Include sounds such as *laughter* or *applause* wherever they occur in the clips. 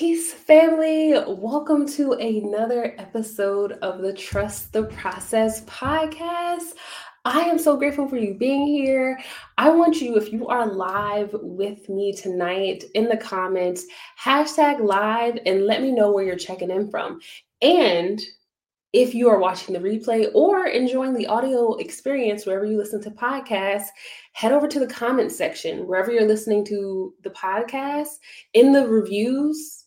Peace, family. Welcome to another episode of the Trust the Process podcast. I am so grateful for you being here. I want you, if you are live with me tonight, in the comments, hashtag live and let me know where you're checking in from. And if you are watching the replay or enjoying the audio experience wherever you listen to podcasts, head over to the comment section wherever you're listening to the podcast in the reviews.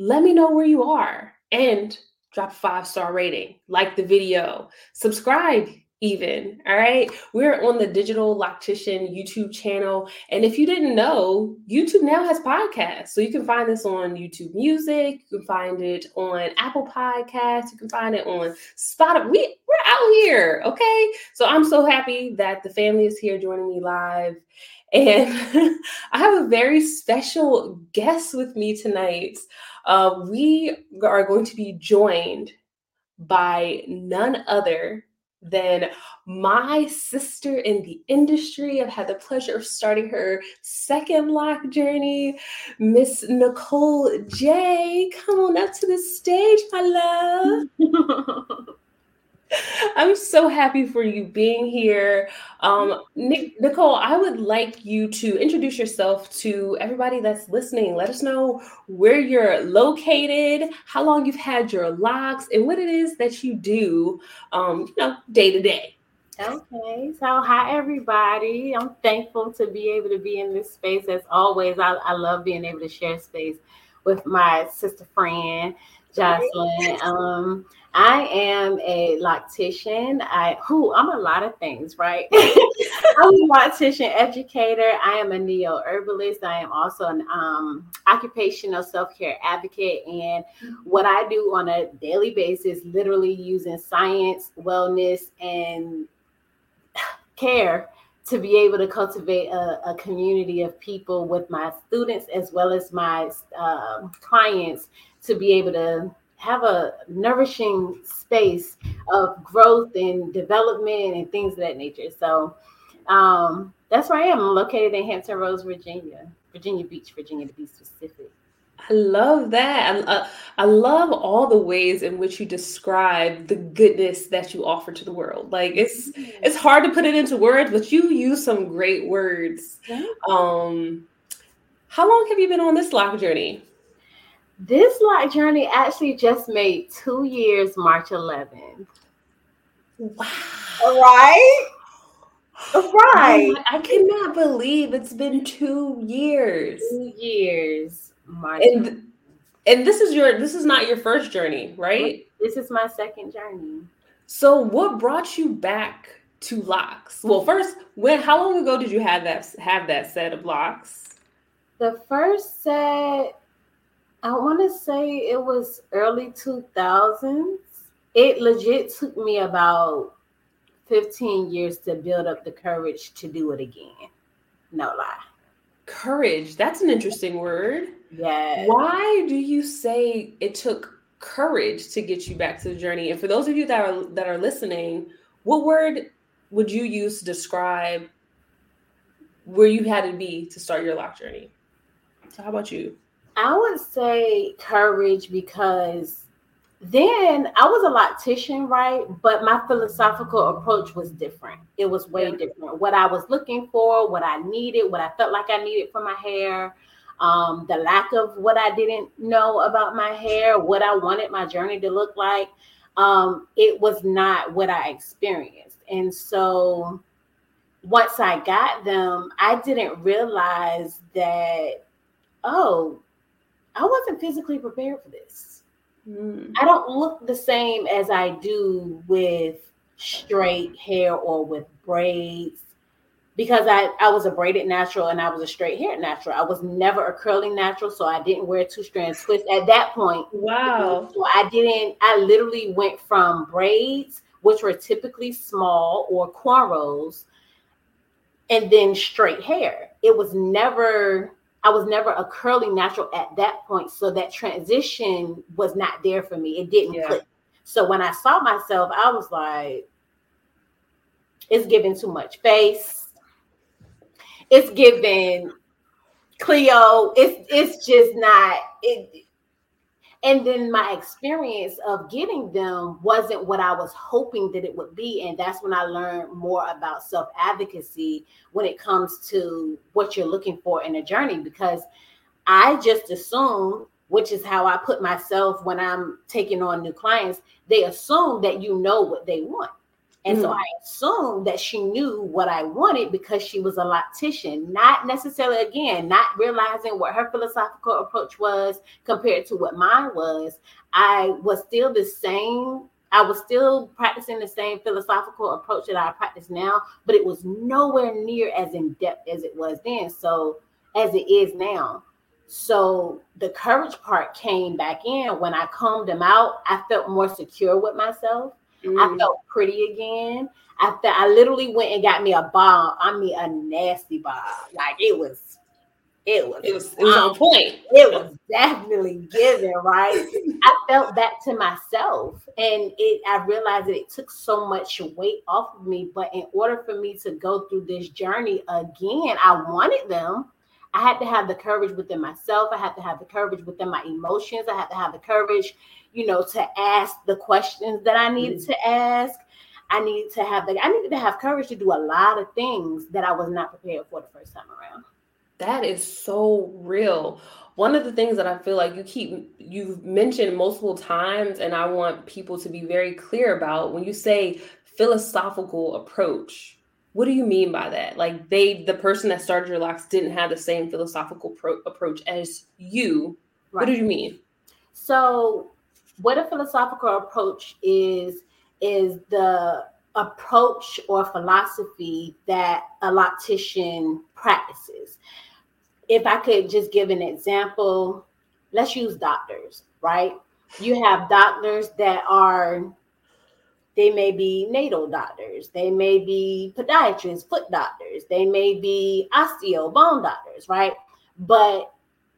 Let me know where you are and drop a five star rating, like the video, subscribe even. All right. We're on the Digital Loctician YouTube channel. And if you didn't know, YouTube now has podcasts. So you can find this on YouTube Music. You can find it on Apple Podcasts. You can find it on Spotify. We, we're out here. Okay. So I'm so happy that the family is here joining me live. And *laughs* I have a very special guest with me tonight. Uh, we are going to be joined by none other than my sister in the industry. I've had the pleasure of starting her second lock journey, Miss Nicole J. Come on up to the stage, my love. *laughs* I'm so happy for you being here. Um, Nick, Nicole, I would like you to introduce yourself to everybody that's listening. Let us know where you're located, how long you've had your locks, and what it is that you do, um, you know, day to day. Okay, so hi everybody. I'm thankful to be able to be in this space as always. I, I love being able to share space with my sister friend Jocelyn. Um, I am a loctician. I who I'm a lot of things, right? *laughs* I'm a loctician educator. I am a neo herbalist. I am also an um, occupational self care advocate. And what I do on a daily basis, literally using science, wellness, and care to be able to cultivate a, a, community of people with my students as well as my uh, clients to be able to have a nourishing space of growth and development and things of that nature. So um, that's where I am. I'm located in Hampton Roads, Virginia, Virginia Beach, Virginia to be specific. I love that. I, uh, I love all the ways in which you describe the goodness that you offer to the world. Like it's mm-hmm. it's hard to put it into words, but you use some great words. Um, how long have you been on this lock journey? This lock journey actually just made two years, March 11th. Wow. Right? Right. Oh I cannot believe it's been two years. Two years. March. And, and this is your this is not your first journey, right? This is my second journey. So what brought you back to locks? Well, first, when how long ago did you have that have that set of locks? The first set I want to say it was early 2000s. It legit took me about 15 years to build up the courage to do it again. No lie. Courage. That's an interesting word. Yeah. Why do you say it took courage to get you back to the journey? And for those of you that are that are listening, what word would you use to describe where you had to be to start your lock journey? So how about you? I would say courage because then I was a loctician, right? But my philosophical approach was different. It was way yeah. different. What I was looking for, what I needed, what I felt like I needed for my hair, um, the lack of what I didn't know about my hair, what I wanted my journey to look like. Um, it was not what I experienced. And so once I got them, I didn't realize that, oh, I wasn't physically prepared for this. Mm. I don't look the same as I do with straight hair or with braids because I, I was a braided natural and I was a straight hair natural. I was never a curling natural, so I didn't wear two strand twists at that point. Wow. So I didn't, I literally went from braids, which were typically small or cornrows, and then straight hair. It was never I was never a curly natural at that point. So that transition was not there for me. It didn't yeah. click. So when I saw myself, I was like, it's giving too much face. It's giving Cleo. It's it's just not it and then my experience of getting them wasn't what I was hoping that it would be. And that's when I learned more about self advocacy when it comes to what you're looking for in a journey. Because I just assume, which is how I put myself when I'm taking on new clients, they assume that you know what they want. And mm. so I assumed that she knew what I wanted because she was a loctician, not necessarily, again, not realizing what her philosophical approach was compared to what mine was. I was still the same. I was still practicing the same philosophical approach that I practice now, but it was nowhere near as in depth as it was then. So, as it is now. So the courage part came back in when I combed them out. I felt more secure with myself. Mm. I felt pretty again. I felt, I literally went and got me a bob. I mean a nasty bob. Like it was, it was, it was, it was on point. It was definitely given, right? I felt that to myself, and it. I realized that it took so much weight off of me. But in order for me to go through this journey again, I wanted them. I had to have the courage within myself. I had to have the courage within my emotions. I had to have the courage you know, to ask the questions that I needed mm-hmm. to ask. I needed to have the I needed to have courage to do a lot of things that I was not prepared for the first time around. That is so real. One of the things that I feel like you keep you've mentioned multiple times and I want people to be very clear about when you say philosophical approach, what do you mean by that? Like they the person that started your locks didn't have the same philosophical pro- approach as you. Right. What do you mean? So what a philosophical approach is is the approach or philosophy that a loctician practices. If I could just give an example, let's use doctors, right? You have doctors that are they may be natal doctors, they may be podiatrists, foot doctors, they may be osteo bone doctors, right? But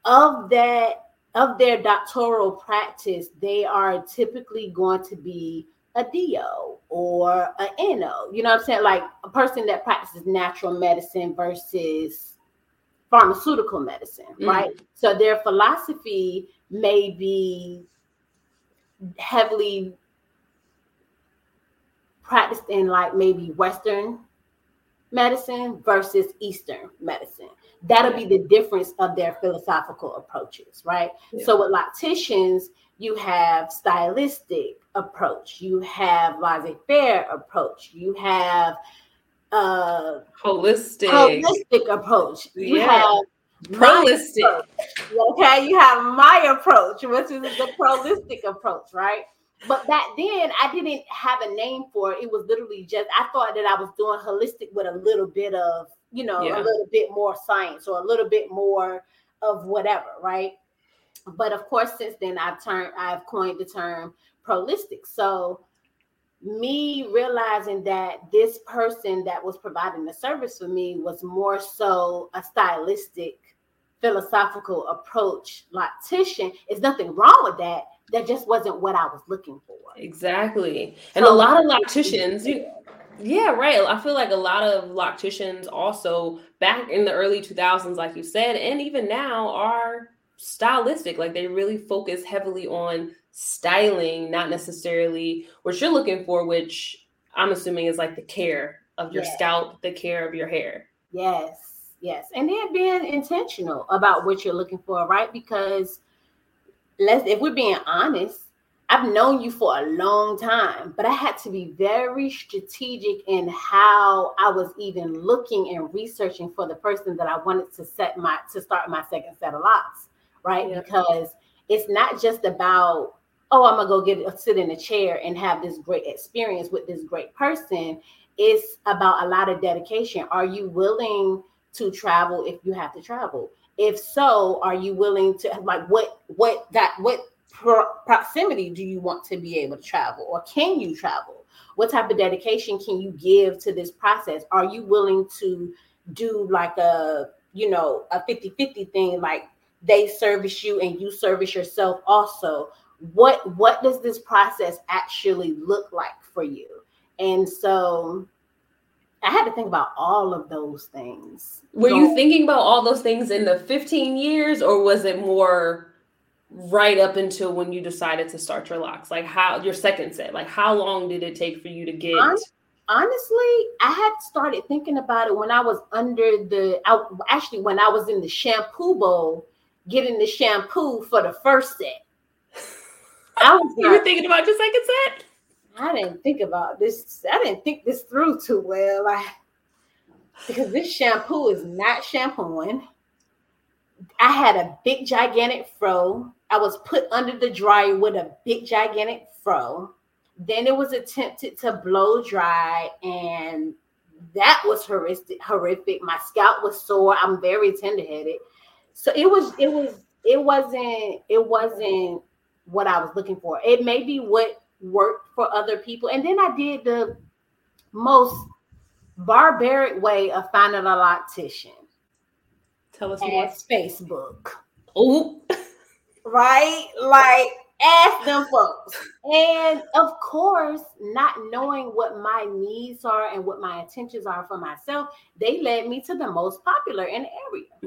of that of their doctoral practice, they are typically going to be a DO or a NO. You know what I'm saying? Like a person that practices natural medicine versus pharmaceutical medicine, mm right? So their philosophy may be heavily practiced in like maybe Western medicine versus Eastern medicine that'll be the difference of their philosophical approaches, right? Yeah. So with locticians, you have stylistic approach, you have laissez-faire approach, you have uh holistic holistic approach. You yeah. have prolistic. Okay, you have my approach, which is the prolistic approach, right? But back then, I didn't have a name for it. It was literally just I thought that I was doing holistic with a little bit of you know, yeah. a little bit more science or a little bit more of whatever, right? But of course, since then I've turned, I've coined the term prolistic. So me realizing that this person that was providing the service for me was more so a stylistic philosophical approach loctician is nothing wrong with that that just wasn't what i was looking for exactly and so, a lot of locticians you, yeah, right. I feel like a lot of locticians also back in the early 2000s, like you said, and even now are stylistic. Like they really focus heavily on styling, not necessarily what you're looking for, which I'm assuming is like the care of your yes. scalp, the care of your hair. Yes, yes. And then being intentional about what you're looking for, right? Because let's if we're being honest, I've known you for a long time, but I had to be very strategic in how I was even looking and researching for the person that I wanted to set my to start my second set of locks, right? Yeah. Because it's not just about oh, I'm gonna go get sit in a chair and have this great experience with this great person. It's about a lot of dedication. Are you willing to travel if you have to travel? If so, are you willing to like what what that what pro- proximity do you want to be able to travel or can you travel? What type of dedication can you give to this process? Are you willing to do like a, you know, a 50-50 thing like they service you and you service yourself also? What what does this process actually look like for you? And so I had to think about all of those things. Were you thinking about all those things in the 15 years or was it more right up until when you decided to start your locks? Like how your second set, like how long did it take for you to get? honestly, I had started thinking about it when I was under the. I, actually, when I was in the shampoo bowl, getting the shampoo for the first set. *laughs* I was. you were thinking about your second set. I didn't think about this. I didn't think this through too well. I, because this shampoo is not shampooing. I had a big gigantic fro. I was put under the dryer with a big gigantic fro. Then it was attempted to blow dry, and that was horrific. Horrific. My scalp was sore. I'm very tender headed, so it was. It was. It wasn't. It wasn't what I was looking for. It may be what worked for other people, and then I did the most barbaric way of finding a loctician. Tell us more. Facebook. Oh, right, like ask them folks. And of course, not knowing what my needs are and what my intentions are for myself, they led me to the most popular in the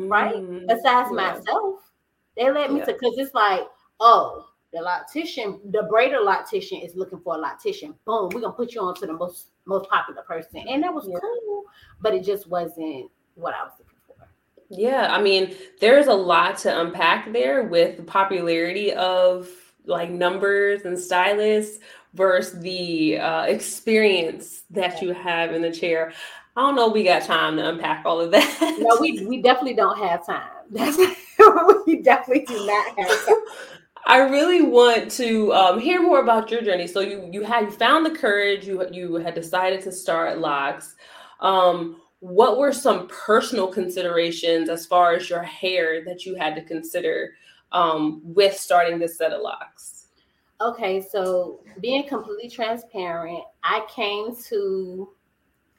area, right? Mm-hmm. Besides yeah. myself, they led me yeah. to because it's like, oh, the loctician, the braider loctician is looking for a loctician. Boom, we're gonna put you on to the most most popular person. And that was yeah. cool, but it just wasn't what I was looking for. Yeah, I mean, there's a lot to unpack there with the popularity of like numbers and stylists versus the uh, experience that you have in the chair. I don't know. We got time to unpack all of that. No, we we definitely don't have time. *laughs* That's *laughs* we definitely do not have time. *laughs* I really want to um, hear more about your journey. So you you had found the courage. You you had decided to start locks. Um, what were some personal considerations as far as your hair that you had to consider um, with starting this set of locks? Okay, so being completely transparent, I came to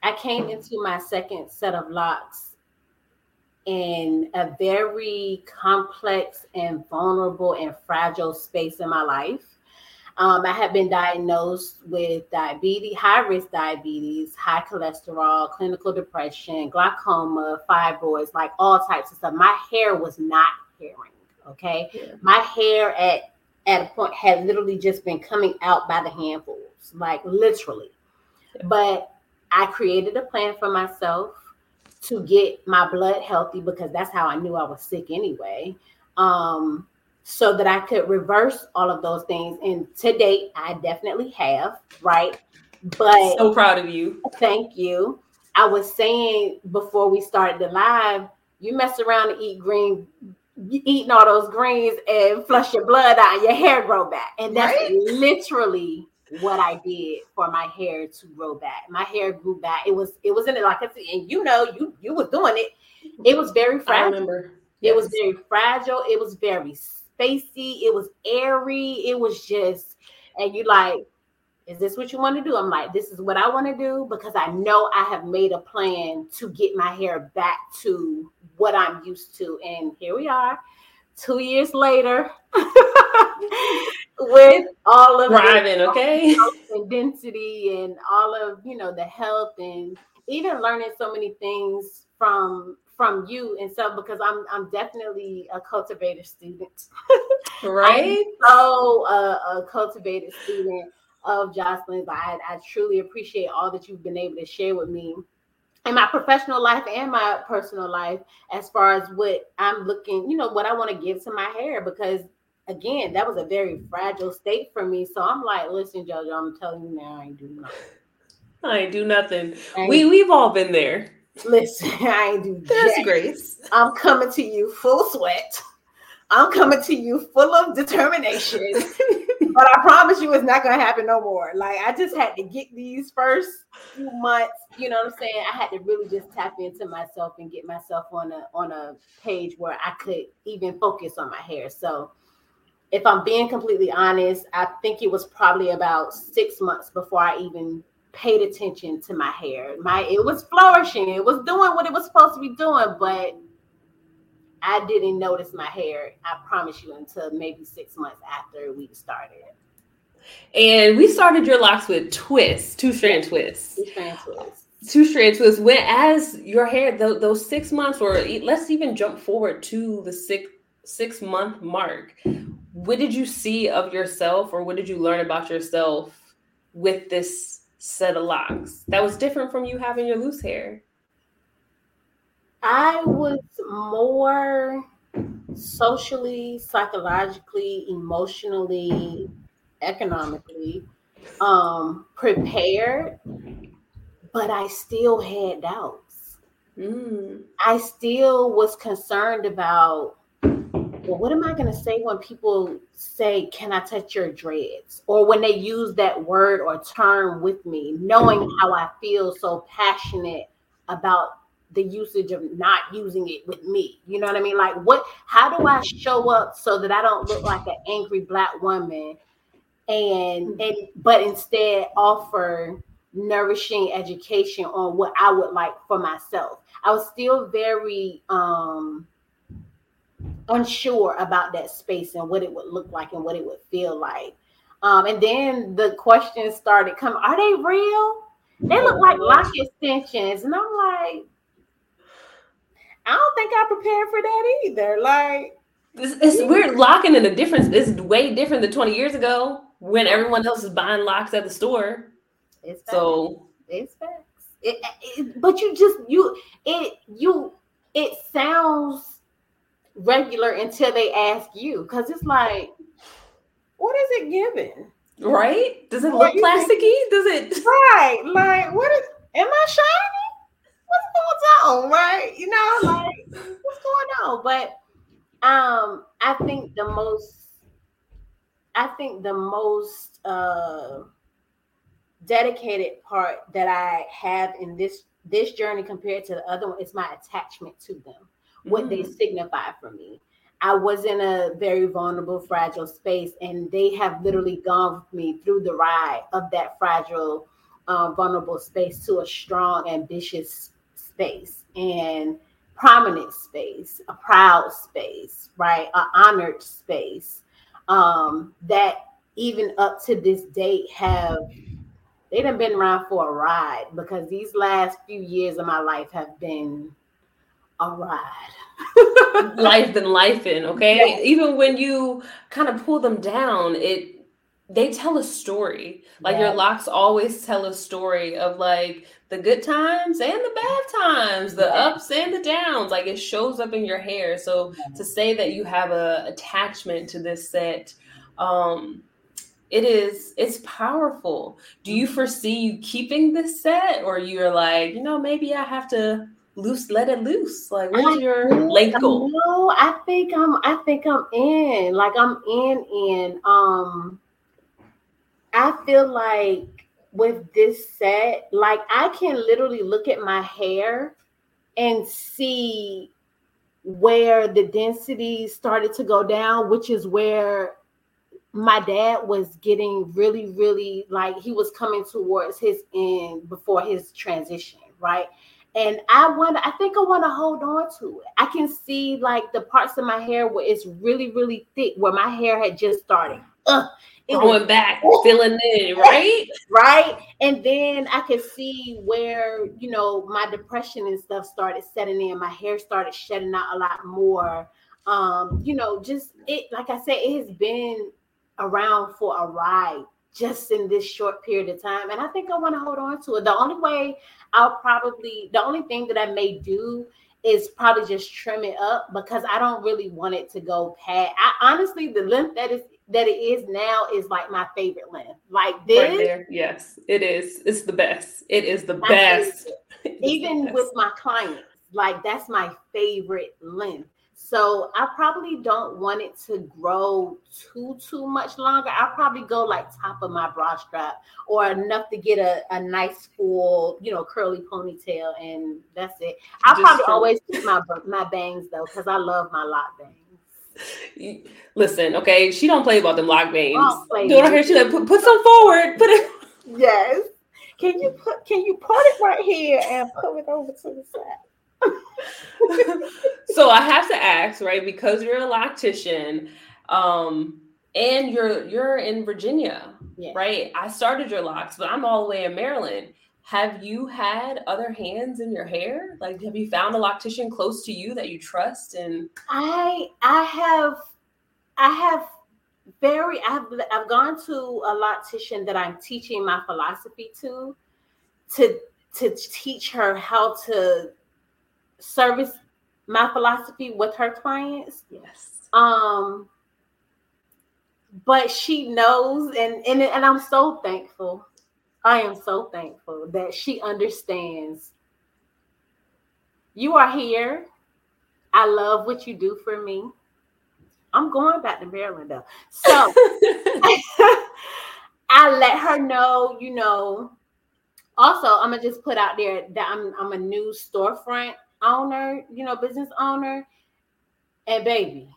I came into my second set of locks in a very complex and vulnerable and fragile space in my life. Um, I had been diagnosed with diabetes, high risk diabetes, high cholesterol, clinical depression, glaucoma, fibroids, like all types of stuff. My hair was not caring. Okay. Yeah. My hair at at a point had literally just been coming out by the handfuls, like literally. Yeah. But I created a plan for myself to get my blood healthy because that's how I knew I was sick anyway. Um, so that I could reverse all of those things. And to date, I definitely have, right? But so proud of you. Thank you. I was saying before we started the live, you mess around and eat green eating all those greens and flush your blood out and your hair grow back. And that's right? literally what I did for my hair to grow back. My hair grew back. It was it wasn't like I said, and you know, you you was doing it. It was very fragile. I remember. Yes. It was very fragile. It was very spacey. It was airy. It was just, and you like, is this what you want to do? I'm like, this is what I want to do because I know I have made a plan to get my hair back to what I'm used to. And here we are, two years later, *laughs* with all of thriving, okay, *laughs* and density and all of you know the health and even learning so many things from from you and stuff because I'm I'm definitely a cultivator student, *laughs* right? so uh, a cultivated student of Jocelyn's. I I truly appreciate all that you've been able to share with me in my professional life and my personal life as far as what I'm looking, you know, what I want to give to my hair because again, that was a very fragile state for me. So I'm like, listen, Jojo, I'm telling you now, I ain't do nothing. I ain't do nothing. Ain't, we we've all been there. Listen, *laughs* I ain't do That's grace. I'm coming to you full sweat. I'm coming to you full of determination. *laughs* but I promise you it's not gonna happen no more. Like I just had to get these first few months, you know what I'm saying? I had to really just tap into myself and get myself on a on a page where I could even focus on my hair. So if I'm being completely honest, I think it was probably about six months before I even paid attention to my hair. My it was flourishing, it was doing what it was supposed to be doing, but I didn't notice my hair, I promise you, until maybe six months after we started. And we started your locks with twists, two strand twists. Two strand twists. Two strand twists. When as your hair, th- those six months, or let's even jump forward to the six six month mark. What did you see of yourself or what did you learn about yourself with this set of locks that was different from you having your loose hair? I was more socially, psychologically, emotionally, economically um, prepared, but I still had doubts. Mm. I still was concerned about well, what am I going to say when people say, Can I touch your dreads? Or when they use that word or term with me, knowing how I feel so passionate about the usage of not using it with me. You know what I mean? Like, what, how do I show up so that I don't look like an angry black woman and, mm-hmm. and, but instead offer nourishing education on what I would like for myself? I was still very, um, unsure about that space and what it would look like and what it would feel like. Um, and then the questions started coming. Are they real? They look like lock extensions. And I'm like, I don't think I prepared for that either. Like it's, it's weird locking in the difference is way different than 20 years ago when everyone else is buying locks at the store. It's facts. so it's facts. It, it, but you just you it you it sounds regular until they ask you. Because it's like what is it giving? Right? Does it look plasticky? Does it *laughs* right. Like what is am i shiny? What's going on, right? You know, like what's going on? But um, I think the most, I think the most uh, dedicated part that I have in this this journey compared to the other one is my attachment to them, what mm. they signify for me. I was in a very vulnerable, fragile space, and they have literally gone with me through the ride of that fragile, uh, vulnerable space to a strong, ambitious space and prominent space, a proud space, right? An honored space um, that even up to this date have they have been around for a ride because these last few years of my life have been a ride. *laughs* life and life in, okay? Even when you kind of pull them down, it they tell a story. Like your locks always tell a story of like the good times and the bad times, the ups and the downs. Like it shows up in your hair. So to say that you have a attachment to this set, um, it is it's powerful. Do you foresee you keeping this set, or you're like, you know, maybe I have to loose let it loose. Like where's your length goal? no i think i'm i think i'm in. Like i'm in in. Um I feel like with this set, like I can literally look at my hair and see where the density started to go down, which is where my dad was getting really, really like he was coming towards his end before his transition, right? And I want, I think I want to hold on to it. I can see like the parts of my hair where it's really, really thick, where my hair had just started. Uh, going back, filling in, right? *laughs* Right. And then I could see where, you know, my depression and stuff started setting in. My hair started shedding out a lot more. Um, you know, just it, like I said, it has been around for a ride just in this short period of time. And I think I want to hold on to it. The only way I'll probably, the only thing that I may do is probably just trim it up because I don't really want it to go past. I honestly, the length that is that it is now is like my favorite length. Like this, right there. yes, it is. It's the best. It is the best. *laughs* Even the best. with my clients, like that's my favorite length. So I probably don't want it to grow too too much longer. I'll probably go like top of my bra strap or enough to get a, a nice full, you know, curly ponytail, and that's it. I'll Just probably always keep my my bangs though, because I love my lock bangs. Listen, okay, she don't play about them lock bangs. Don't hear she like put, put some forward. Put it. Yes. Can you *laughs* put? Can you put it right here and put it over to the side? *laughs* so I have to ask, right? Because you're a loctician, um, and you're you're in Virginia, yeah. right? I started your locks, but I'm all the way in Maryland have you had other hands in your hair like have you found a loctician close to you that you trust and i i have i have very I've I've gone to a loctician that I'm teaching my philosophy to to to teach her how to service my philosophy with her clients. Yes. Um but she knows and and and I'm so thankful. I am so thankful that she understands. You are here. I love what you do for me. I'm going back to Maryland though. So *laughs* *laughs* I let her know, you know. Also, I'm gonna just put out there that I'm I'm a new storefront owner, you know, business owner. And baby,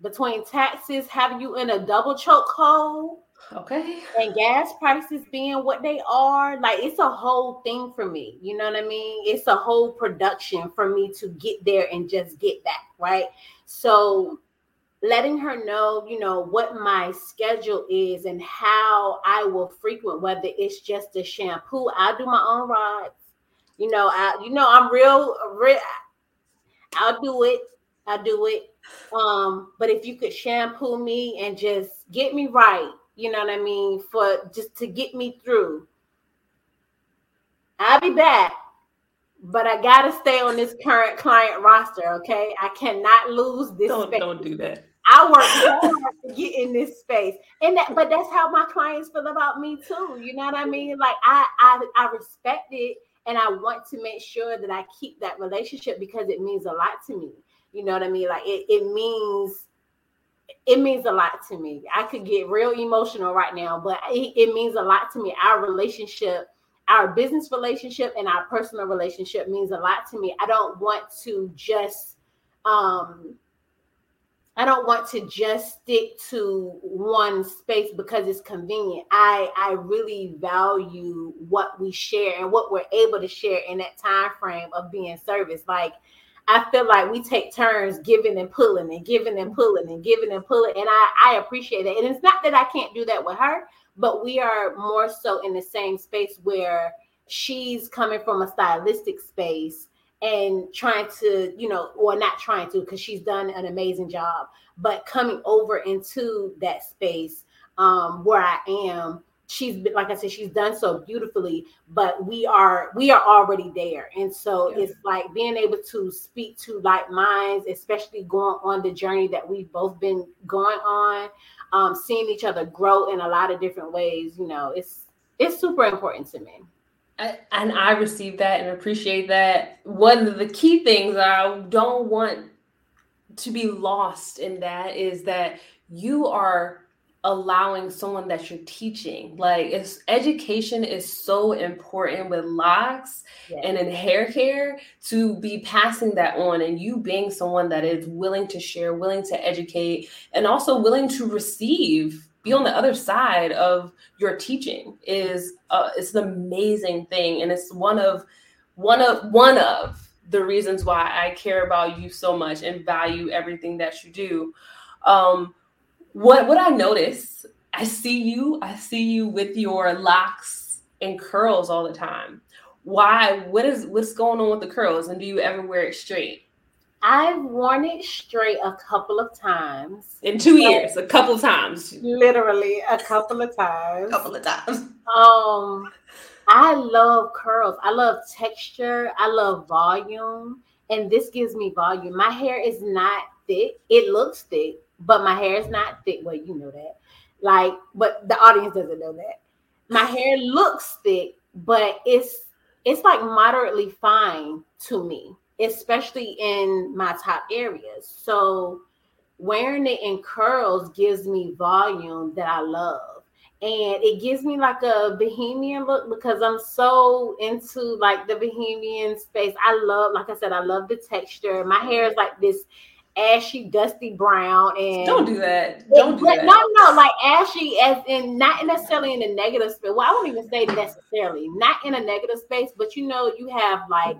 between taxes having you in a double choke hole, okay, and gas prices being what they are, like it's a whole thing for me. You know what I mean? It's a whole production for me to get there and just get back right. So letting her know, you know, what my schedule is and how I will frequent, whether it's just a shampoo. I do my own rods. You know, I you know I'm real, real I'll do it. I'll do it. Um, but if you could shampoo me and just get me right, you know what I mean, for just to get me through. I'll be back but I gotta stay on this current client roster. Okay, I cannot lose this. Don't space. don't do that. I work hard to get in this space, and that, but that's how my clients feel about me too. You know what I mean? Like I, I, I respect it, and I want to make sure that I keep that relationship because it means a lot to me. You know what I mean? Like it, it means it means a lot to me. I could get real emotional right now, but it, it means a lot to me. Our relationship our business relationship and our personal relationship means a lot to me. I don't want to just um I don't want to just stick to one space because it's convenient. I I really value what we share and what we're able to share in that time frame of being service. Like I feel like we take turns giving and pulling and giving and pulling and giving and pulling. And I, I appreciate it. And it's not that I can't do that with her, but we are more so in the same space where she's coming from a stylistic space and trying to, you know, or not trying to, because she's done an amazing job, but coming over into that space um, where I am, she's been, like I said, she's done so beautifully, but we are we are already there. And so yeah. it's like being able to speak to like minds, especially going on the journey that we've both been going on um, seeing each other grow in a lot of different ways, you know, it's it's super important to me. And I receive that and appreciate that. One of the key things I don't want to be lost in that is that you are allowing someone that you're teaching. Like it's education is so important with locks yes. and in hair care to be passing that on and you being someone that is willing to share, willing to educate, and also willing to receive. Be on the other side of your teaching is uh, it's an amazing thing, and it's one of one of one of the reasons why I care about you so much and value everything that you do. Um, what what I notice, I see you, I see you with your locks and curls all the time. Why? What is what's going on with the curls? And do you ever wear it straight? I've worn it straight a couple of times. In two years, a couple of times. Literally a couple of times. A couple of times. Um I love curls. I love texture. I love volume. And this gives me volume. My hair is not thick. It looks thick, but my hair is not thick. Well, you know that. Like, but the audience doesn't know that. My hair looks thick, but it's it's like moderately fine to me, especially in my top areas. So wearing it in curls gives me volume that I love. And it gives me like a bohemian look because I'm so into like the bohemian space. I love, like I said, I love the texture. My hair is like this ashy, dusty brown. And don't do that. Don't do that. No, no, like ashy, as in not necessarily in a negative space. Well, I won't even say necessarily, not in a negative space, but you know, you have like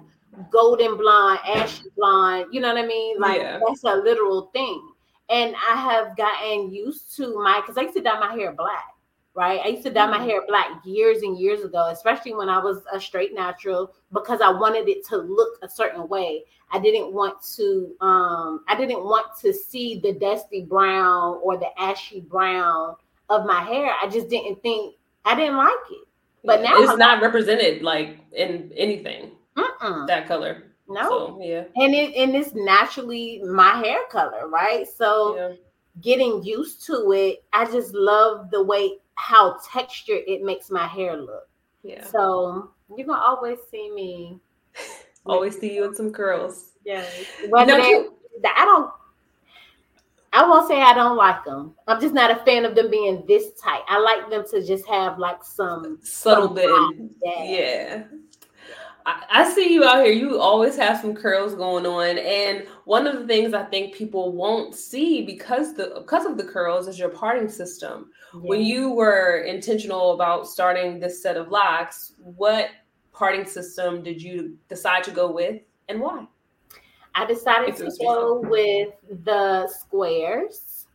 golden blonde, ashy blonde. You know what I mean? Like yeah. that's a literal thing. And I have gotten used to my because I used to dye my hair black. right? I used to dye my hair black years and years ago, especially when I was a straight natural because I wanted it to look a certain way. I didn't want to um I didn't want to see the dusty brown or the ashy brown of my hair. I just didn't think I didn't like it. But now it's not represented like in anything. Mm-mm. That color. No. So, yeah. And it and it's naturally my hair color, right? So yeah. getting used to it, I just love the way how textured it makes my hair look. Yeah. So you're gonna always see me. *laughs* always see you in some curls. Yeah. Whether no, they, I don't. I won't say I don't like them. I'm just not a fan of them being this tight. I like them to just have like some subtle bit. Yeah. I, see you out here. You always have some curls going on, and one of the things I think people won't see because the because of the curls is your parting system. Yeah. When you were intentional about starting this set of locks, what parting system did you decide to go with, and why? I decided to go with the squares,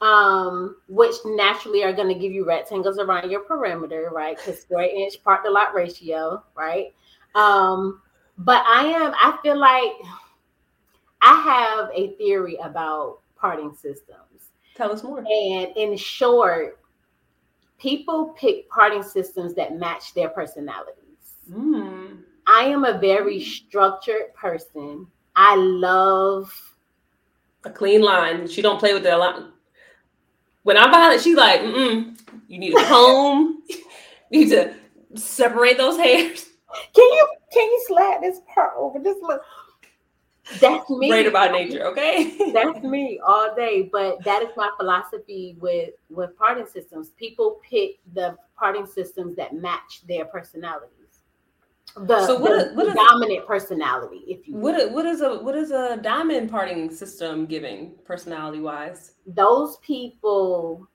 um, which naturally are going to give you rectangles around your perimeter, right? Because square inch part to lot ratio, right? Um, but I am, I feel like I have a theory about parting systems. Tell us more. And in short, people pick parting systems that match their personalities. Mm. I am a very structured person. I love a clean line. She don't play with that line. When I'm it, she's like, Mm-mm, you need a comb. *laughs* you need to separate those hairs. Can you can you slide this part over? Just look. That's me. Great about nature, okay? *laughs* That's me all day. But that is my philosophy with with parting systems. People pick the parting systems that match their personalities. The, so what, the, what the is, dominant personality, if you what what is a what is a diamond parting system giving personality wise? Those people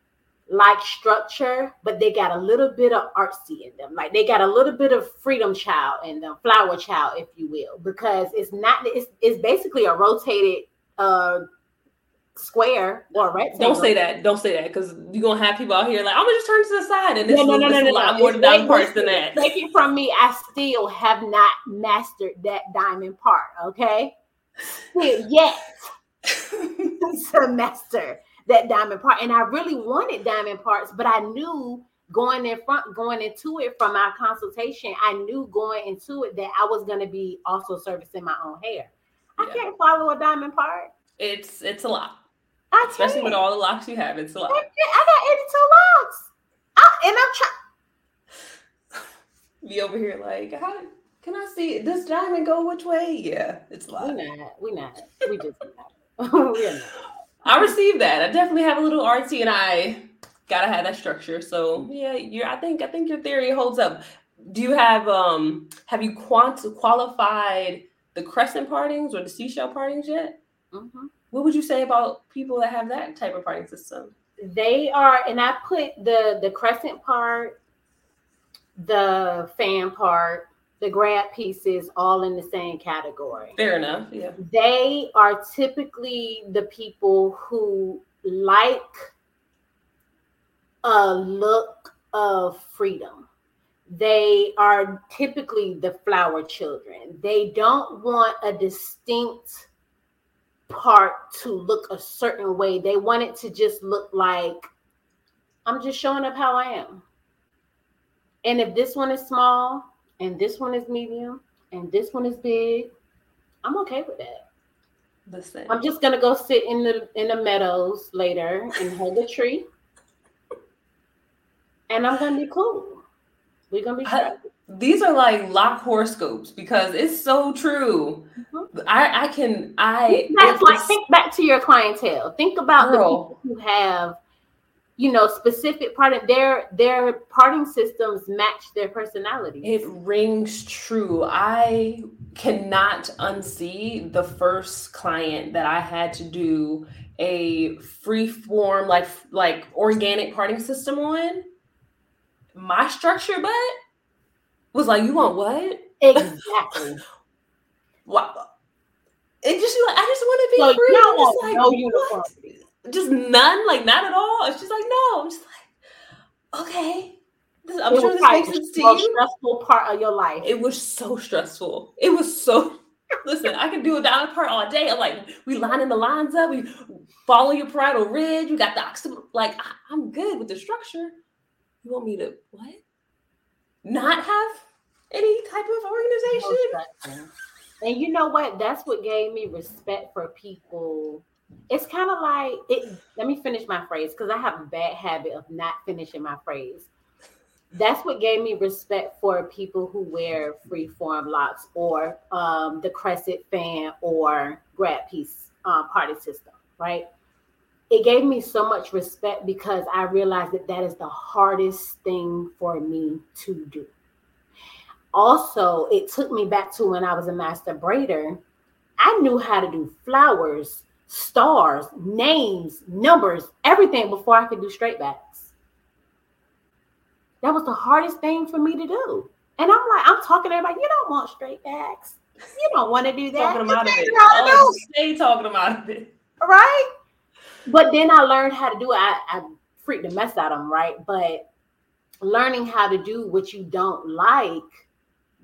like structure, but they got a little bit of artsy in them. Like they got a little bit of freedom child in them, flower child, if you will, because it's not it's it's basically a rotated uh square or rectangle. Don't say that. Don't say that because you're gonna have people out here like I'm gonna just turn to the side and this, no, no, no, no, no, a lot no. more diamond parts than that. Take it from me, I still have not mastered that diamond part. Okay, yet *laughs* *laughs* semester that diamond part. And I really wanted diamond parts, but I knew going in front, going into it from my consultation, I knew going into it that I was going to be also servicing my own hair. I yeah. can't follow a diamond part. It's it's a lot. I Especially with all the locks you have, it's a lot. I got 82 locks. I, and I'm trying *sighs* be over here like, how can I see this diamond go which way? Yeah, it's a lot. We're not. We're not. We just not. *laughs* we're not. I received that. I definitely have a little artsy, and I gotta have that structure. So yeah, you I think I think your theory holds up. Do you have um have you quant qualified the crescent partings or the seashell partings yet? Mm-hmm. What would you say about people that have that type of parting system? They are, and I put the the crescent part, the fan part, the grad pieces all in the same category. Fair enough. Yeah. They are typically the people who like a look of freedom. They are typically the flower children. They don't want a distinct part to look a certain way. They want it to just look like I'm just showing up how I am. And if this one is small, and this one is medium, and this one is big, I'm okay with that. Listen. I'm just gonna go sit in the in the meadows later and hug a tree. And I'm gonna be cool. We're gonna be I, these are like lock horoscopes because it's so true. Mm-hmm. I I can I like think back to your clientele. Think about girl, the people who have you know specific part of their their parting systems match their personality. It rings true. I cannot unsee the first client that i had to do a free form like like organic parting system on. My structure but was like you want what? Exactly. *laughs* What it just like i just want to be so free. like, no uniformity just none, like not at all. She's like, no. I'm just like, okay. I'm sure this makes sense to you. Stressful part of your life. It was so stressful. It was so. *laughs* Listen, I can do a down part all day. I'm like, we lining the lines up. We follow your parietal ridge. We got the oxygen. Like, I, I'm good with the structure. You want me to what? Not have any type of organization? And you know what? That's what gave me respect for people. It's kind of like it. Let me finish my phrase because I have a bad habit of not finishing my phrase. That's what gave me respect for people who wear free form locks or um, the crescent fan or grab piece uh, parting system, right? It gave me so much respect because I realized that that is the hardest thing for me to do also it took me back to when I was a master braider. I knew how to do flowers, stars, names, numbers, everything before I could do straight backs. That was the hardest thing for me to do. And I'm like, I'm talking to everybody, you don't want straight backs. You don't want to do that. talking them out of it. Oh, stay talking them out of it. Right? But then I learned how to do it. I, I freaked the mess out of them, right? But learning how to do what you don't like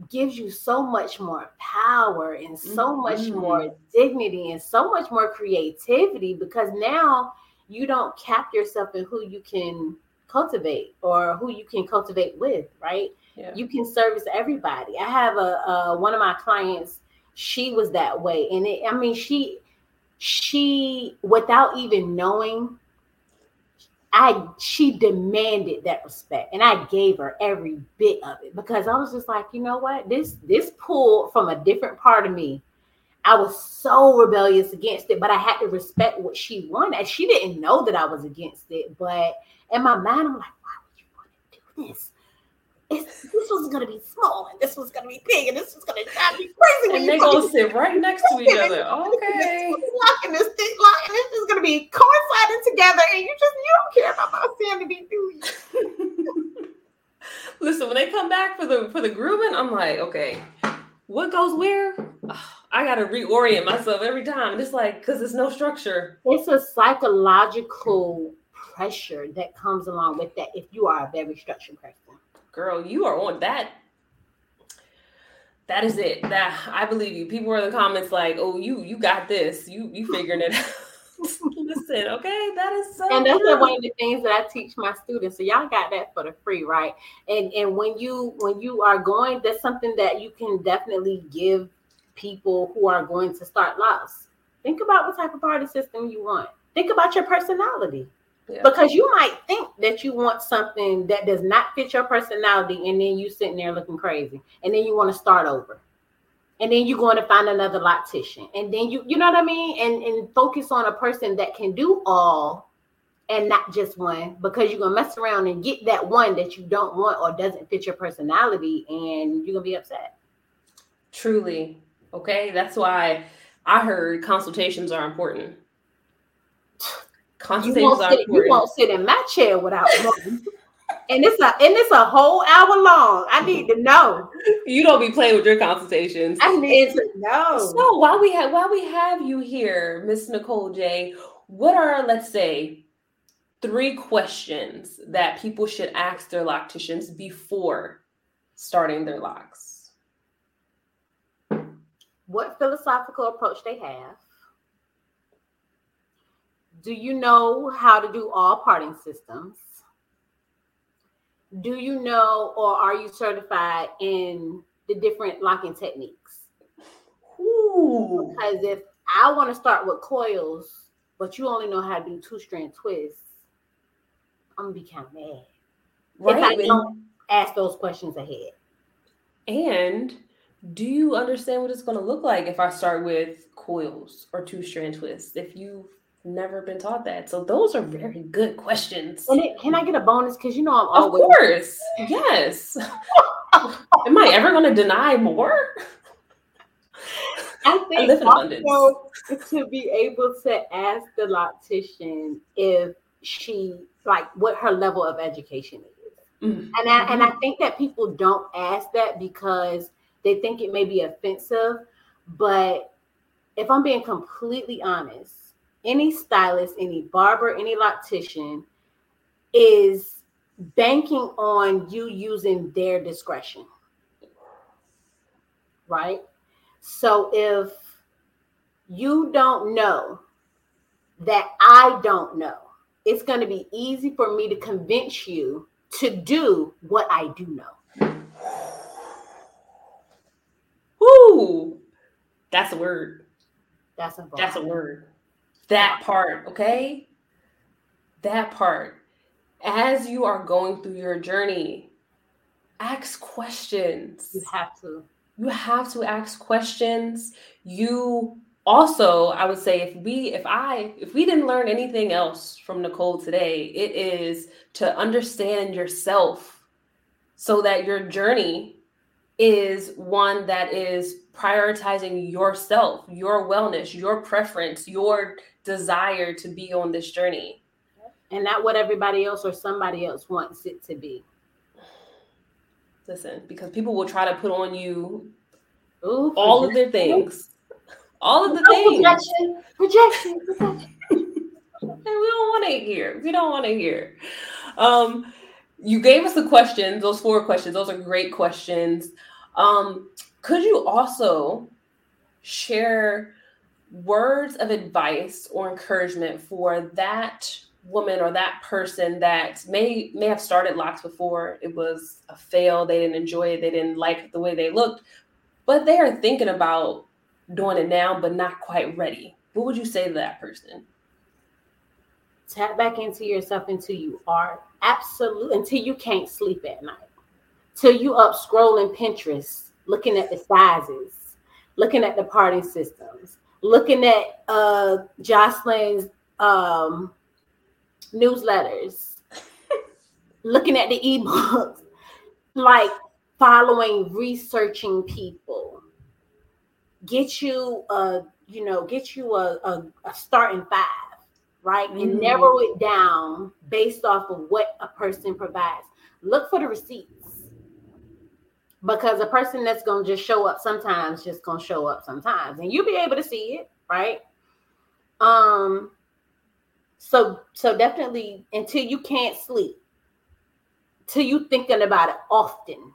gives you so much more power and so mm-hmm. much more dignity and so much more creativity because now you don't cap yourself in who you can cultivate or who you can cultivate with, right? Yeah. You can service everybody. I have a, a one of my clients, she was that way and it I mean she she without even knowing I she demanded that respect and I gave her every bit of it because I was just like, you know what? This this pulled from a different part of me. I was so rebellious against it, but I had to respect what she wanted. She didn't know that I was against it, but in my mind, I'm like, why would you want to do this? This was gonna be small and this was gonna be big and this was gonna drive me crazy. And they're gonna sit right next to each other. *laughs* Okay. Locking this thing, locking this is gonna be coinciding together, and you just you don't care about my sanity, do you? *laughs* Listen, when they come back for the for the grooming, I'm like, okay, what goes where? Oh, *sighs* I gotta reorient myself every time. It's like because there's no structure. It's a psychological pressure that comes along with that if you are a very structured person girl, you are on that. That is it. That I believe you. People are in the comments like, "Oh, you you got this. You you figuring it *laughs* out." *laughs* Listen, okay, that is so. And that's one of the things that I teach my students. So y'all got that for the free, right? And and when you when you are going, that's something that you can definitely give people who are going to start loss. Think about what type of parting system you want. Think about your personality. Because you might think that you want something that does not fit your personality, and then you sitting there looking crazy, and then you want to start over, and then you're going to find another loctician, and then you, you know what I mean, and and focus on a person that can do all, and not just one, because you're gonna mess around and get that one that you don't want or doesn't fit your personality, and you're gonna be upset. Truly, okay, that's why I heard consultations are important Consultations you won't, sit, you won't sit in my chair without one. and it's a and it's a whole hour long. I need to know. You don't be playing with your consultations. I need to know. So while we have while we have you here, Miss Nicole J, what are let's say three questions that people should ask their locticians before starting their locks? What philosophical approach they have do you know how to do all parting systems? Do you know or are you certified in the different locking techniques? Ooh. Because if I want to start with coils, but you only know how to do two strand twists, I'm gonna be kind of mad. Right. If I don't ask those questions ahead. And do you understand what it's going to look like if I start with coils or two strand twists? If you never been taught that. So those are very good questions. And it, can I get a bonus? Because you know I'm always. Of course, yes. *laughs* Am I ever going to deny more? I *laughs* think I also to be able to ask the loctician if she like what her level of education is. Mm-hmm. And I and I mm-hmm. think that people don't ask that because they think it may be offensive. But if I'm being completely honest, any stylist, any barber, any loctician is banking on you using their discretion. Right? So if you don't know that I don't know, it's going to be easy for me to convince you to do what I do know. Whoo! That's a word. That's a that's a word. That part, okay? That part. As you are going through your journey, ask questions. You have to. You have to ask questions. You also, I would say if we if I if we didn't learn anything else from Nicole today, it is to understand yourself so that your journey is one that is prioritizing yourself, your wellness, your preference, your desire to be on this journey. And not what everybody else or somebody else wants it to be. Listen, because people will try to put on you Ooh, all of their things. All of the oh, things. Projection, projection, and *laughs* *laughs* we don't want to hear. We don't want to hear. Um, you gave us the questions, those four questions. Those are great questions. Um, could you also share words of advice or encouragement for that woman or that person that may may have started locks before it was a fail they didn't enjoy it they didn't like the way they looked but they are thinking about doing it now but not quite ready? What would you say to that person? Tap back into yourself until you are absolute until you can't sleep at night till you up scrolling pinterest looking at the sizes, looking at the parting systems, looking at uh, Jocelyn's um, newsletters, *laughs* looking at the ebooks, like following, researching people. Get you a, you know, get you a, a, a starting five, right? Mm-hmm. And narrow it down based off of what a person provides. Look for the receipts because a person that's going to just show up sometimes just going to show up sometimes and you'll be able to see it right? Um so so definitely until you can't sleep till you thinking about it often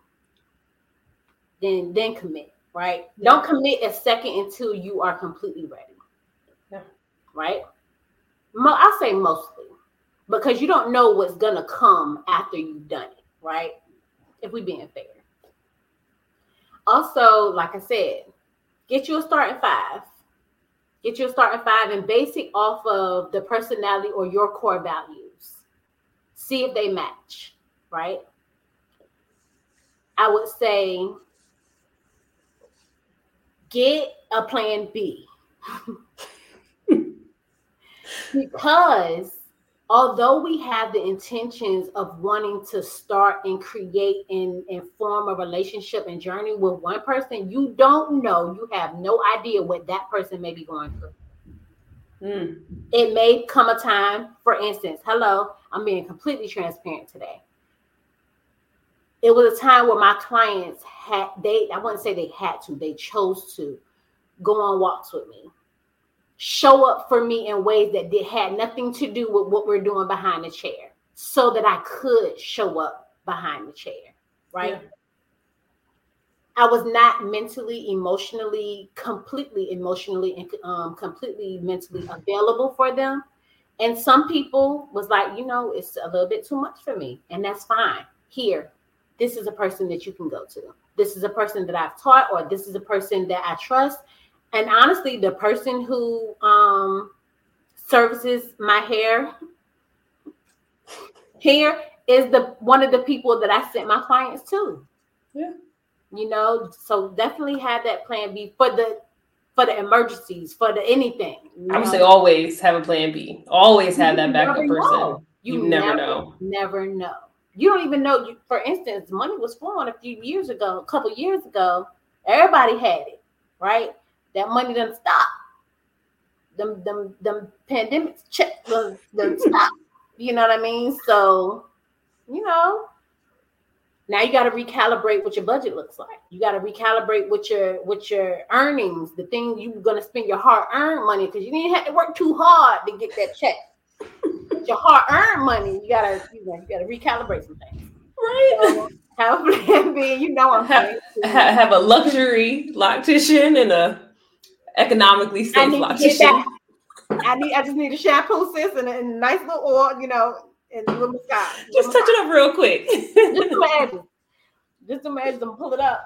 then then commit right? Yeah. don't commit a second until you are completely ready. Yeah. right? Mo- i say mostly because you don't know what's gonna come after you've done it right? If we being fair also, like I said, get you a starting five. Get you a starting five and base it off of the personality or your core values. See if they match, right? I would say get a plan B. *laughs* because although we have the intentions of wanting to start and create and, and form a relationship and journey with one person, you don't know, you have no idea what that person may be going through. Mm. It may come a time, for instance, hello, I'm being completely transparent today. It was a time where my clients had they I wouldn't say they had to, they chose to go on walks with me show up for me in ways that did had nothing to do with what we're doing behind the chair so that I could show up behind the chair, right? Yeah. I was not mentally, emotionally, completely emotionally and um, completely mentally available for them. And some people was like, you know, it's a little bit too much for me, and that's fine. Here, this is a person that you can go to. This is a person that I've taught, or this is a person that I trust, and honestly, the person who um, services my hair here is the one of the people that I sent my clients to. Yeah. You know, so definitely have that plan B for the for the emergencies, for the anything. I would know? say always have a plan B. Always have that backup person. You, you never, never, know. Never know. You don't even know. You, for instance, money was flowing a few years ago, a couple years ago. Everybody had it, right? That money doesn't stop. Them them them pandemics check them *laughs* stop. You know what I mean? So, you know, now you got to recalibrate what your budget looks like. You got to recalibrate what your what your earnings, the thing you're gonna spend your hard earned money because you didn't have to work too hard to get that check. your hard-earned money, you gotta you, know, you gotta recalibrate some things. Right. So, have a plan B. You know I'm have, have a luxury loctician and a economically safe loctician. I need. I just need a shampoo, sis, and a, and a nice little oil, you know, and a little massage. Just touch it up real quick. just imagine. Just imagine them pull it up,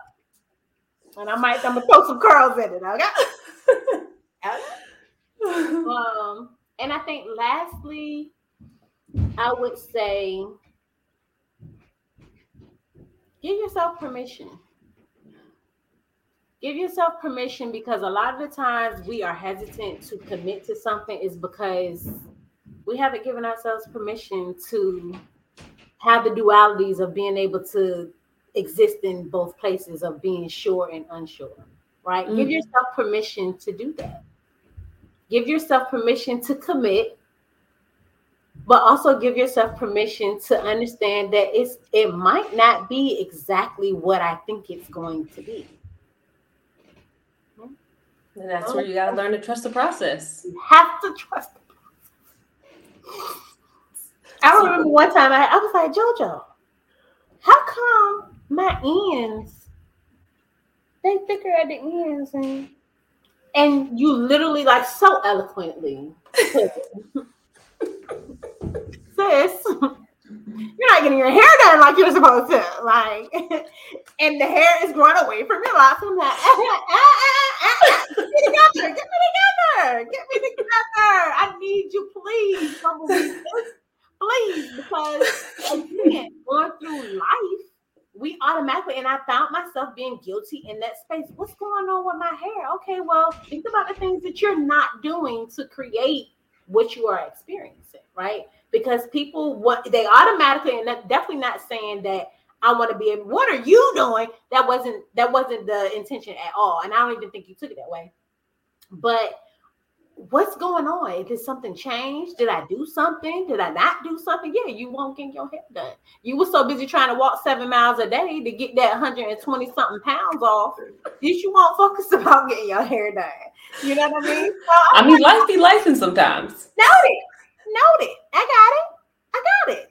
and I might. I'm gonna throw some curls in it. Okay. *laughs* um, and I think lastly, I would say give yourself permission. Give yourself permission because a lot of the times we are hesitant to commit to something is because we haven't given ourselves permission to have the dualities of being able to exist in both places of being sure and unsure, right? Mm-hmm. Give yourself permission to do that. Give yourself permission to commit but also give yourself permission to understand that it's it might not be exactly what I think it's going to be. And that's where oh. you got to learn to trust the process. You have to trust the process. I remember one time I, I was like, JoJo, how come my ends they thicker at the ends and and you literally like so eloquently *laughs* sis, you're not getting your hair done like you're supposed to. Like, *laughs* and the hair is growing away from your locks. I'm like, *laughs* ah, ah, ah, get me together, get me together, get me together. I need you, please, please, because again, going through life, we automatically, and I found myself being guilty in that space. What's going on with my hair? Okay, well, think about the things that you're not doing to create what you are experiencing, right? because people what they automatically and definitely not saying that I want to be able, what are you doing? That wasn't that wasn't the intention at all. And I don't even think you took it that way. But what's going on? Did something change? Did I do something? Did I not do something? Yeah, you won't get your hair done. You were so busy trying to walk seven miles a day to get that 120 something pounds off. Did you won't focus *laughs* about getting your hair done? You know what I mean? So, I mean, life be life sometimes. Noted. Noted. I got it. I got it.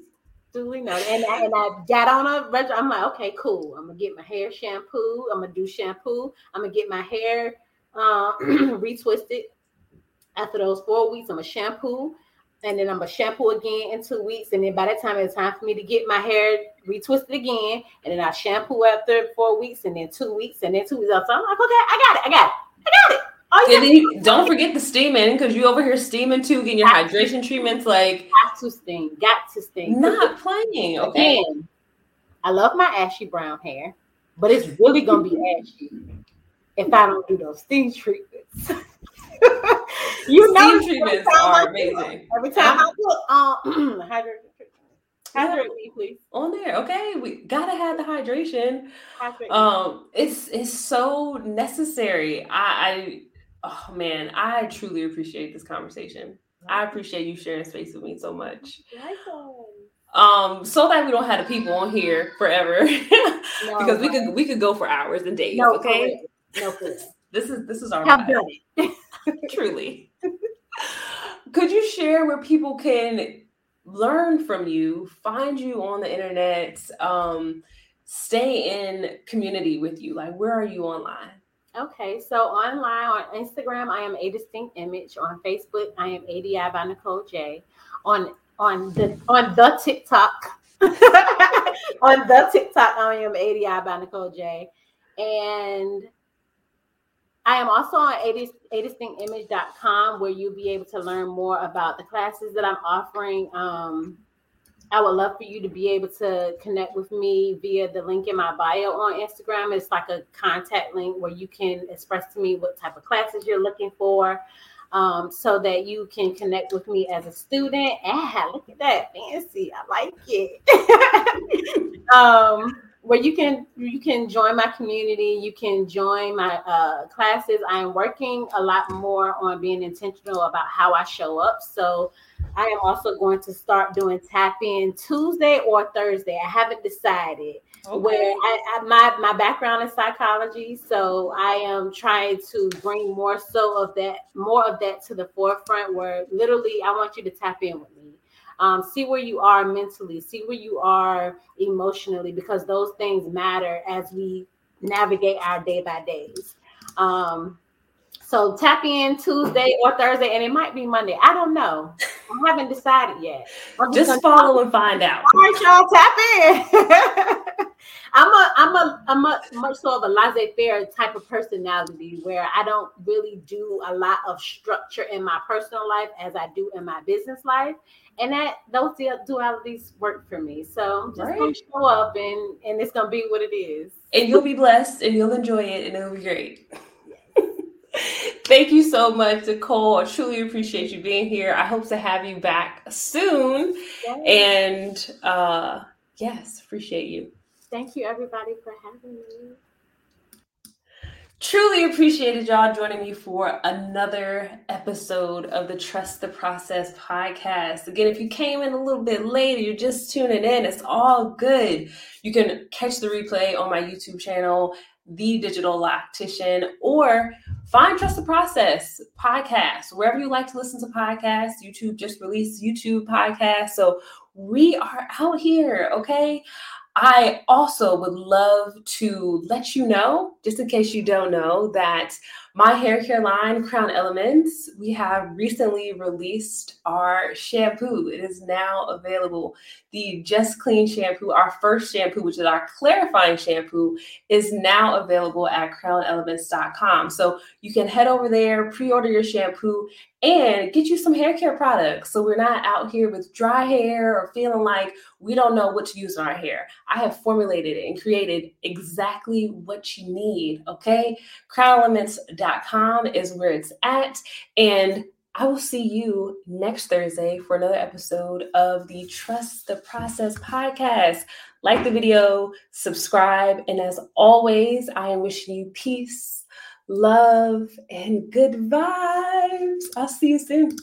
*laughs* duly noted. And I, and I got on a regular. I'm like, okay, cool. I'm gonna get my hair shampoo. I'm gonna do shampoo. I'm gonna get my hair uh, *clears throat* retwisted. After those four weeks, I'm gonna shampoo, and then I'm gonna shampoo again in two weeks. And then by the time it's time for me to get my hair retwisted again, and then I shampoo after four weeks, and then two weeks, and then two weeks. So I'm like, okay, I got it. I got it. I got it. Oh, yeah. You, don't forget the steaming because you over here steaming too, getting your hydration treatments. Like, got to steam, got to steam. Not playing. Okay. Again, I love my ashy brown hair, but it's really gonna be ashy if I don't do those steam treatments. *laughs* you know, steam treatments are amazing. Every time I put um, *clears throat* hydration Hydrate me, please. On there, okay. We gotta have the hydration. Hydrate. Um, it's it's so necessary. I, I oh man, I truly appreciate this conversation. I appreciate you sharing space with me so much. Um, so that we don't have the people on here forever, *laughs* no, because we could we could go for hours and days. No, okay, no, please. This is this is our Have done *laughs* *laughs* truly. could you share where people can learn from you, find you on the internet, um, stay in community with you? Like, where are you online? Okay, so online on Instagram, I am a distinct image. On Facebook, I am ADI by Nicole J. On on the on the TikTok, *laughs* on the TikTok, I am ADI by Nicole J. And I am also on a distinctimage.com where you'll be able to learn more about the classes that I'm offering. Um, I would love for you to be able to connect with me via the link in my bio on Instagram. It's like a contact link where you can express to me what type of classes you're looking for um, so that you can connect with me as a student. Ah, look at that fancy. I like it. *laughs* um, where you can you can join my community you can join my uh, classes i'm working a lot more on being intentional about how i show up so I am also going to start doing tap in Tuesday or Thursday. I haven't decided. Okay. Where I, I, my my background is psychology, so I am trying to bring more so of that, more of that to the forefront. Where literally, I want you to tap in with me, um, see where you are mentally, see where you are emotionally, because those things matter as we navigate our day by days. Um, so tap in Tuesday or Thursday, and it might be Monday. I don't know. I haven't decided yet. Just, just follow and find out. All right, y'all, tap in. *laughs* I'm a I'm a I'm a much so of a laissez-faire type of personality where I don't really do a lot of structure in my personal life as I do in my business life. And that those dualities work for me. So I'm just right. gonna show up and and it's gonna be what it is. And you'll be blessed and you'll enjoy it and it'll be great. Thank you so much, Nicole. I truly appreciate you being here. I hope to have you back soon. Yes. And uh, yes, appreciate you. Thank you, everybody, for having me. Truly appreciated y'all joining me for another episode of the Trust the Process podcast. Again, if you came in a little bit later, you're just tuning in, it's all good. You can catch the replay on my YouTube channel the Digital Loctician, or find Trust the Process podcast, wherever you like to listen to podcasts. YouTube just released YouTube podcast. So we are out here, okay? I also would love to let you know, just in case you don't know, that my hair care line, Crown Elements, we have recently released our shampoo. It is now available. The Just Clean shampoo, our first shampoo, which is our clarifying shampoo, is now available at crownelements.com. So you can head over there, pre order your shampoo, and get you some hair care products. So we're not out here with dry hair or feeling like we don't know what to use on our hair. I have formulated and created exactly what you need. Okay. CrownElements.com is where it's at. And I will see you next Thursday for another episode of the Trust the Process podcast. Like the video, subscribe, and as always, I am wishing you peace love, and good vibes. I'll see you soon.